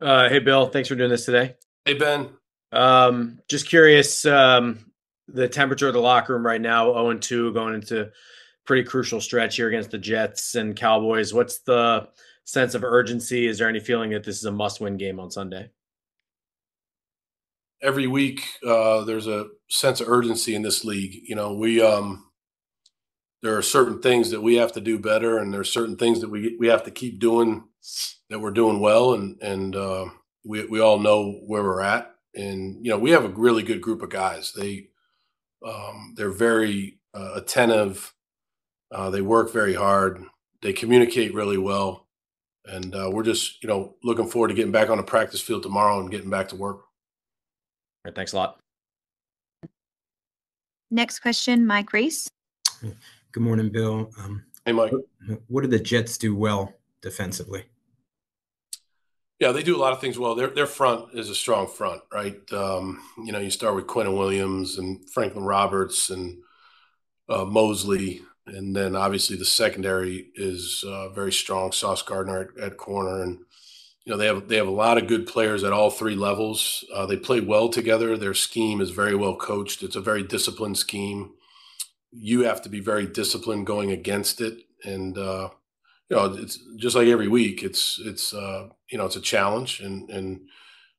Uh, hey, Bill. Thanks for doing this today. Hey, Ben. Um, just curious, um, the temperature of the locker room right now, 0 and 2, going into pretty crucial stretch here against the Jets and Cowboys. What's the sense of urgency? Is there any feeling that this is a must win game on Sunday? Every week, uh, there's a sense of urgency in this league. You know, we, um, there are certain things that we have to do better, and there are certain things that we we have to keep doing that we're doing well, and and uh, we we all know where we're at, and you know we have a really good group of guys. They um, they're very uh, attentive. Uh, they work very hard. They communicate really well, and uh, we're just you know looking forward to getting back on the practice field tomorrow and getting back to work. All right, thanks a lot. Next question, Mike Reiss. Good morning, Bill. Um, hey, Mike. What did the Jets do well defensively? Yeah, they do a lot of things well. Their their front is a strong front, right? Um, you know, you start with Quinnen Williams and Franklin Roberts and uh, Mosley, and then obviously the secondary is uh, very strong. Sauce Gardner at, at, corner, and you know they have they have a lot of good players at all three levels. Uh, they play well together. Their scheme is very well coached. It's a very disciplined scheme you have to be very disciplined going against it and uh, you know it's just like every week it's it's uh, you know it's a challenge and and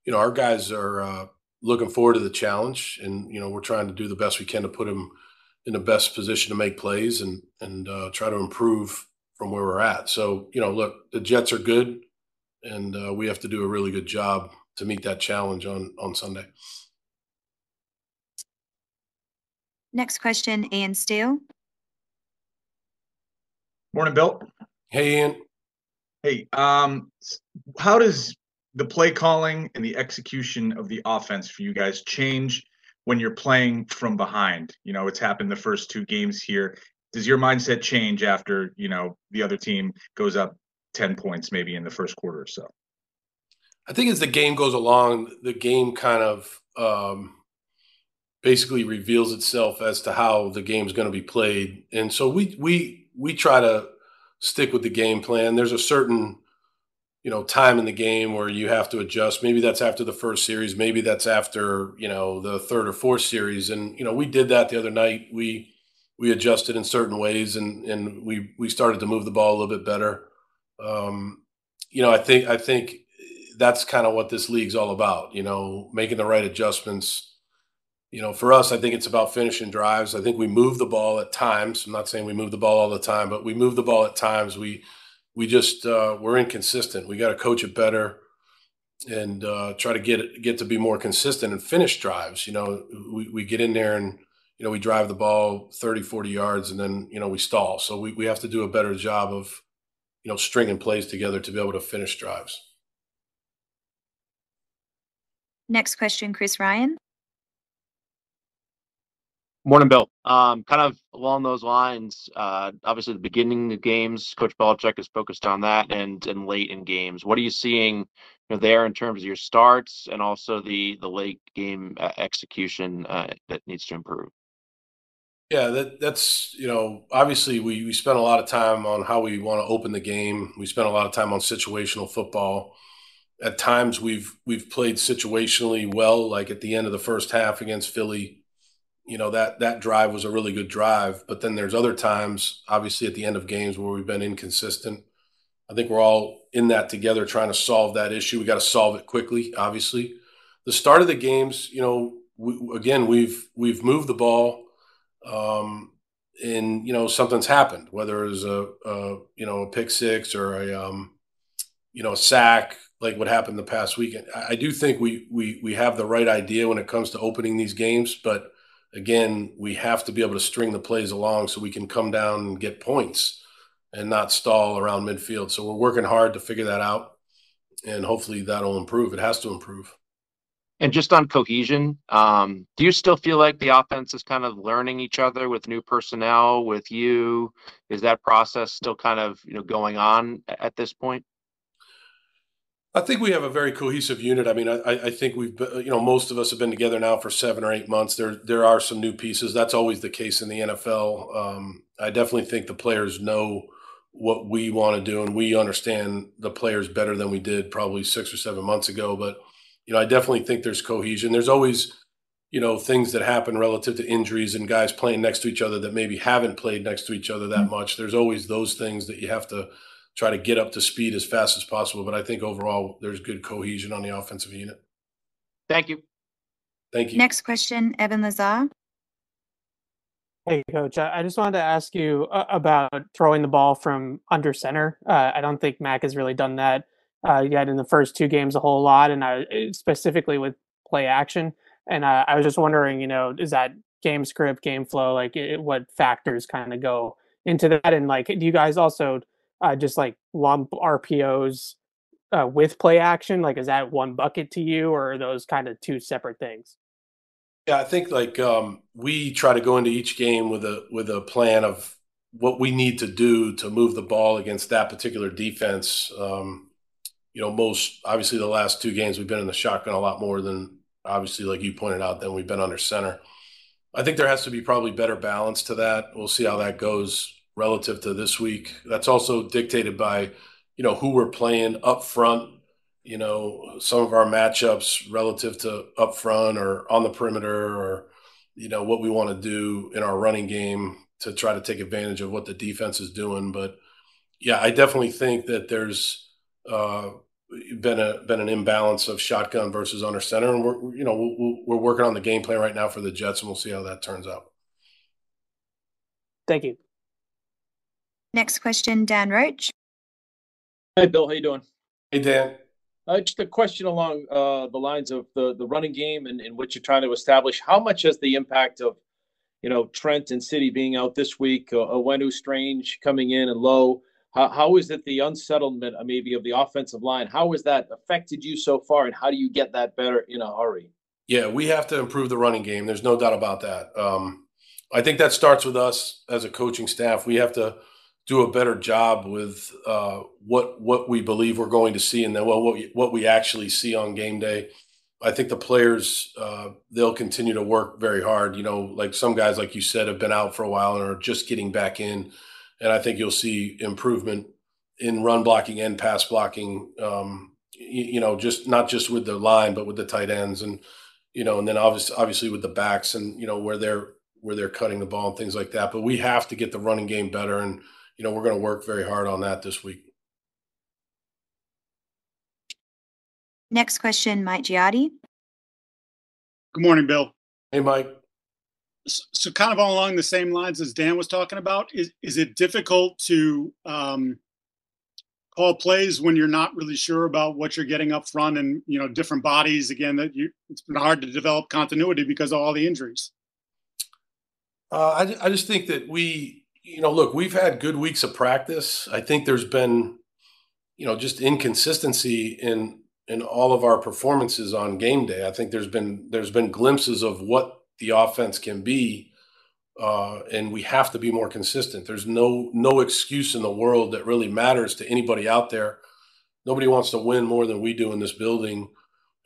you know our guys are uh, looking forward to the challenge and you know we're trying to do the best we can to put them in the best position to make plays and and uh, try to improve from where we're at so you know look the jets are good and uh, we have to do a really good job to meet that challenge on on sunday Next question, Ian Steele. Morning, Bill. Hey, Ian. Hey, um, how does the play calling and the execution of the offense for you guys change when you're playing from behind? You know, it's happened the first two games here. Does your mindset change after, you know, the other team goes up 10 points maybe in the first quarter or so? I think as the game goes along, the game kind of um, basically reveals itself as to how the game's going to be played. And so we we we try to stick with the game plan. There's a certain you know time in the game where you have to adjust. Maybe that's after the first series, maybe that's after, you know, the third or fourth series and you know, we did that the other night. We we adjusted in certain ways and and we we started to move the ball a little bit better. Um, you know, I think I think that's kind of what this league's all about, you know, making the right adjustments you know, for us, I think it's about finishing drives. I think we move the ball at times. I'm not saying we move the ball all the time, but we move the ball at times. We we just uh, we're inconsistent. We got to coach it better and uh, try to get it, get to be more consistent and finish drives. You know, we, we get in there and you know we drive the ball 30, 40 yards and then you know we stall. So we we have to do a better job of you know stringing plays together to be able to finish drives. Next question, Chris Ryan. Morning, Bill. Um, kind of along those lines, uh, obviously the beginning of games, Coach Belichick is focused on that, and and late in games. What are you seeing you know, there in terms of your starts and also the the late game uh, execution uh, that needs to improve? Yeah, that that's you know obviously we we spent a lot of time on how we want to open the game. We spent a lot of time on situational football. At times we've we've played situationally well, like at the end of the first half against Philly you know that that drive was a really good drive but then there's other times obviously at the end of games where we've been inconsistent. I think we're all in that together trying to solve that issue. We got to solve it quickly obviously. The start of the games you know we, again we've we've moved the ball um, and you know something's happened whether it was a, a you know a pick six or a um, you know a sack like what happened the past weekend. I do think we we we have the right idea when it comes to opening these games but again, we have to be able to string the plays along so we can come down and get points and not stall around midfield. So we're working hard to figure that out, and hopefully that'll improve. It has to improve. And just on cohesion, um, do you still feel like the offense is kind of learning each other with new personnel? With you, is that process still kind of you know going on at this point? I think we have a very cohesive unit. I mean, I, I think we've, you know, most of us have been together now for seven or eight months. There, there are some new pieces. That's always the case in the NFL. Um, I definitely think the players know what we want to do, and we understand the players better than we did probably six or seven months ago. But you know, I definitely think there's cohesion. There's always you know things that happen relative to injuries and guys playing next to each other that maybe haven't played next to each other that mm-hmm. much. There's always those things that you have to try to get up to speed as fast as possible. But I think overall there's good cohesion on the offensive unit. Thank you. Thank you. Next question, Evan Lazar. Hey, coach. I just wanted to ask you uh, about throwing the ball from under center. Uh, I don't think Mac has really done that uh, yet in the first two games a whole lot, and I, specifically with play action. And uh, I was just wondering, you know, is that game script, game flow, like it, what factors kind of go into that? And like, do you guys also uh, just like lump RPOs uh, with play action? Like, is that one bucket to you, or are those kind of two separate things? Yeah, I think like um, we try to go into each game with a with a plan of what we need to do to move the ball against that particular defense. Um, you know, most obviously the last two games we've been in the shotgun a lot more than obviously, like you pointed out, than we've been under center. I think there has to be probably better balance to that. We'll see how that goes relative to this week. That's also dictated by, you know, who we're playing up front. You know, some of our matchups relative to up front or on the perimeter, or you know what we want to do in our running game to try to take advantage of what the defense is doing. But yeah, I definitely think that there's uh, been a been an imbalance of shotgun versus under center, and we're you know we're, we're working on the game plan right now for the Jets, and we'll see how that turns out. Thank you. Next question, Dan Roche. Hi, Bill. How you doing? Hey, Dan. Uh, just a question along uh, the lines of the the running game and, and what you're trying to establish. How much has the impact of, you know, Trent and City being out this week, uh, Onwenu Strange coming in and low? how, how is it the unsettlement uh, maybe of the offensive line? How has that affected you so far, and how do you get that better in a hurry? Yeah, we have to improve the running game. There's no doubt about that. Um, I think that starts with us as a coaching staff. We have to do a better job with uh, what what we believe we're going to see, and then well, what we, what we actually see on game day. I think the players uh, they'll continue to work very hard. You know, like some guys, like you said, have been out for a while and are just getting back in and I think you'll see improvement in run blocking and pass blocking. Um, you, you, know, just not just with the line, but with the tight ends, and you know, and then obviously, obviously with the backs, and you know where they're where they're cutting the ball and things like that. But we have to get the running game better, and you know, we're going to work very hard on that this week. Next question, Mike Giardi. Good morning, Bill. Hey, Mike so kind of all along the same lines as Dan was talking about, is is it difficult to um, call plays when you're not really sure about what you're getting up front and you know different bodies again that you it's been hard to develop continuity because of all the injuries. Uh, I I just think that we you know look we've had good weeks of practice. I think there's been you know just inconsistency in in all of our performances on game day. I think there's been there's been glimpses of what the offense can be, uh, and we have to be more consistent. There's no no excuse in the world that really matters to anybody out there. Nobody wants to win more than we do in this building,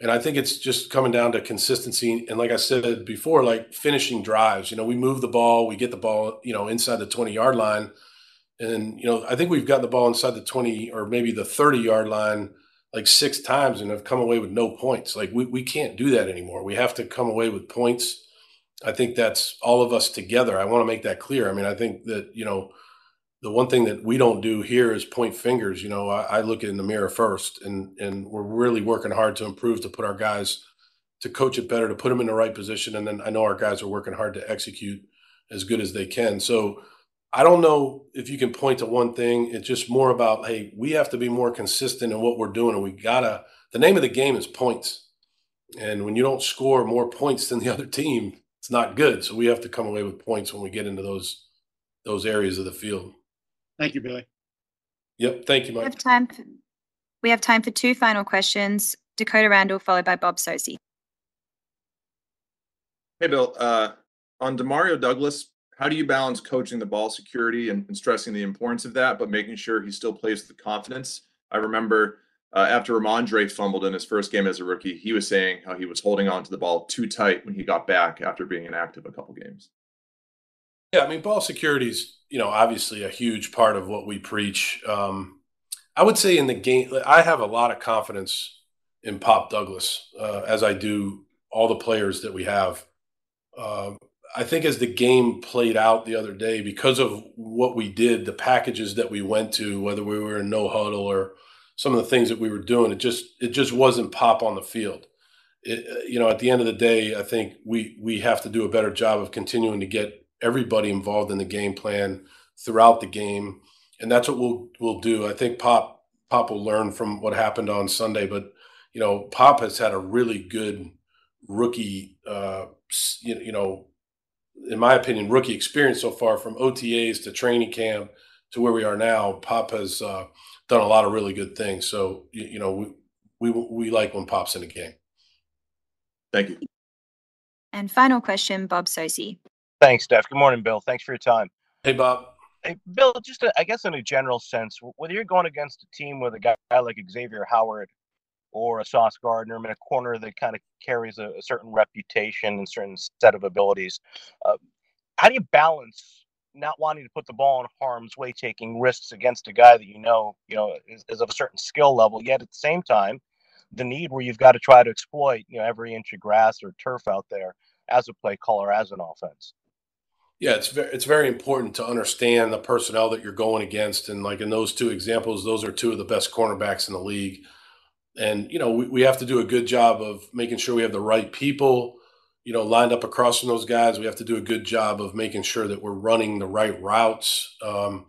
and I think it's just coming down to consistency. And like I said before, like finishing drives. You know, we move the ball, we get the ball, you know, inside the 20 yard line, and you know, I think we've gotten the ball inside the 20 or maybe the 30 yard line like six times and have come away with no points. Like we, we can't do that anymore. We have to come away with points I think that's all of us together. I want to make that clear. I mean, I think that, you know, the one thing that we don't do here is point fingers. You know, I, I look in the mirror first and and we're really working hard to improve to put our guys to coach it better, to put them in the right position. And then I know our guys are working hard to execute as good as they can. So I don't know if you can point to one thing. It's just more about, hey, we have to be more consistent in what we're doing. And we gotta the name of the game is points. And when you don't score more points than the other team, it's not good. So we have to come away with points when we get into those those areas of the field. Thank you, Billy. Yep. Thank you, Mike. We have time. For, we have time for two final questions. Dakota Randall, followed by Bob Socci. Hey, Bill. Uh, on Demario Douglas, how do you balance coaching the ball security and, and stressing the importance of that, but making sure he still plays with confidence? I remember uh, after Rhamondre fumbled in his first game as a rookie, he was saying how he was holding on to the ball too tight when he got back after being inactive a couple games. Yeah, I mean, ball security is, you know, obviously a huge part of what we preach. Um, I would say in the game, I have a lot of confidence in Pop Douglas, uh, as I do all the players that we have. Uh, I think as the game played out the other day, because of what we did, the packages that we went to, whether we were in no huddle or some of the things that we were doing, it just it just wasn't pop on the field. It, you know, at the end of the day, I think we we have to do a better job of continuing to get everybody involved in the game plan throughout the game, and that's what we'll we'll do. I think Pop Pop will learn from what happened on Sunday, but you know, Pop has had a really good rookie, uh, you know, in my opinion, rookie experience so far from OTAs to training camp to where we are now. Pop has uh, done a lot of really good things. So you, you know, we, we we like when Pop's in the game. Thank you. And final question, Bob Socci. Thanks, Steph. Good morning, Bill. Thanks for your time. Hey, Bob. Hey, Bill, just a, I guess in a general sense, whether you're going against a team with a guy like Xavier Howard or a Sauce Gardner in a corner that kind of carries a, a, certain reputation and certain set of abilities, uh, how do you balance not wanting to put the ball in harm's way, taking risks against a guy that you know, you know, is, is of a certain skill level, yet at the same time, the need where you've got to try to exploit, you know, every inch of grass or turf out there as a play caller, as an offense. Yeah, it's very it's very important to understand the personnel that you're going against, and like in those two examples, those are two of the best cornerbacks in the league. And you know, we, we have to do a good job of making sure we have the right people, you know, lined up across from those guys. We have to do a good job of making sure that we're running the right routes, um,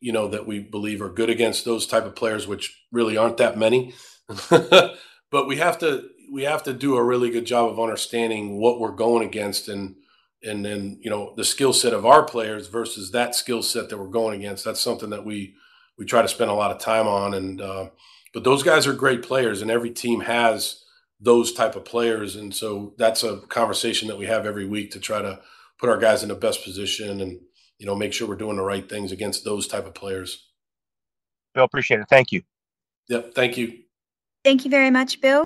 you know, that we believe are good against those type of players, which really aren't that many. but we have to we have to do a really good job of understanding what we're going against and and then you know the skill set of our players versus that skill set that we're going against. That's something that we we try to spend a lot of time on. And uh, but those guys are great players, and every team has those type of players, and so that's a conversation that we have every week to try to put our guys in the best position and you know make sure we're doing the right things against those type of players. Bill, appreciate it. Thank you. Yep. Thank you. Thank you very much, Bill.